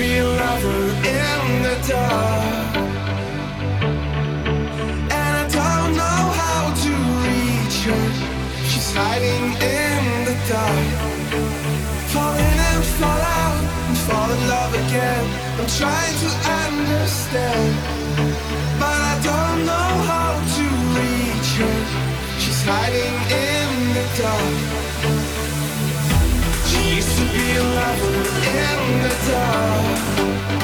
be a lover in the dark. And I don't know how to reach her. She's hiding in the dark. Falling and fall out and fall in love again. I'm trying to understand. But I don't know how to reach her. She's hiding in the dark to be a in the dark.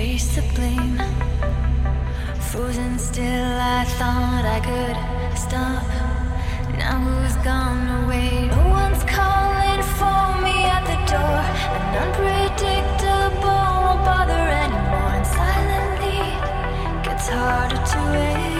Trace the blame. Frozen still, I thought I could stop. Now who's gone away? No one's calling for me at the door. An unpredictable won't bother anymore. And silently gets harder to wait.